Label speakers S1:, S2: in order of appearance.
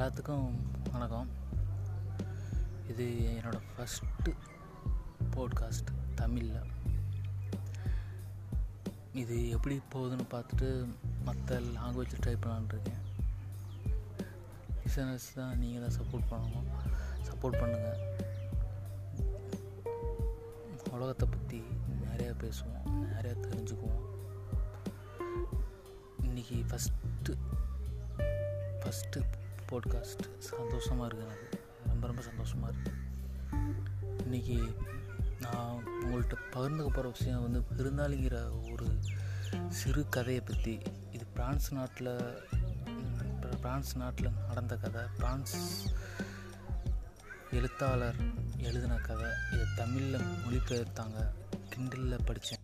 S1: எல்லாத்துக்கும் வணக்கம். இது என்னோடய ஃபஸ்ட்டு போட்காஸ்ட் தமிழில். இது எப்படி போகுதுன்னு பார்த்துட்டு மற்ற லாங்குவேஜ் ட்ரை பண்ணலான்னு இருக்கேன். லிசனர்ஸ் தான் நீங்கள் தான் சப்போர்ட் பண்ணணும். சப்போர்ட் பண்ணுங்கள் உலகத்தை பற்றி நிறையா பேசுவோம் நிறையா தெரிஞ்சுக்குவோம். இன்றைக்கி ஃபஸ்ட்டு ஃபஸ்ட்டு போட்காஸ்ட் சந்தோஷமாக இருக்குது எனக்கு ரொம்ப ரொம்ப சந்தோஷமாக இருக்குது இன்றைக்கி நான் உங்கள்கிட்ட பகிர்ந்துக்க போகிற விஷயம் வந்து விருந்தாளிங்கிற ஒரு சிறு கதையை பற்றி இது பிரான்ஸ் நாட்டில் பிரான்ஸ் நாட்டில் நடந்த கதை. பிரான்ஸ் எழுத்தாளர் எழுதின கதை. இதை தமிழில் மொழிபெயர்த்தாங்க. கிண்டலில் படித்தேன்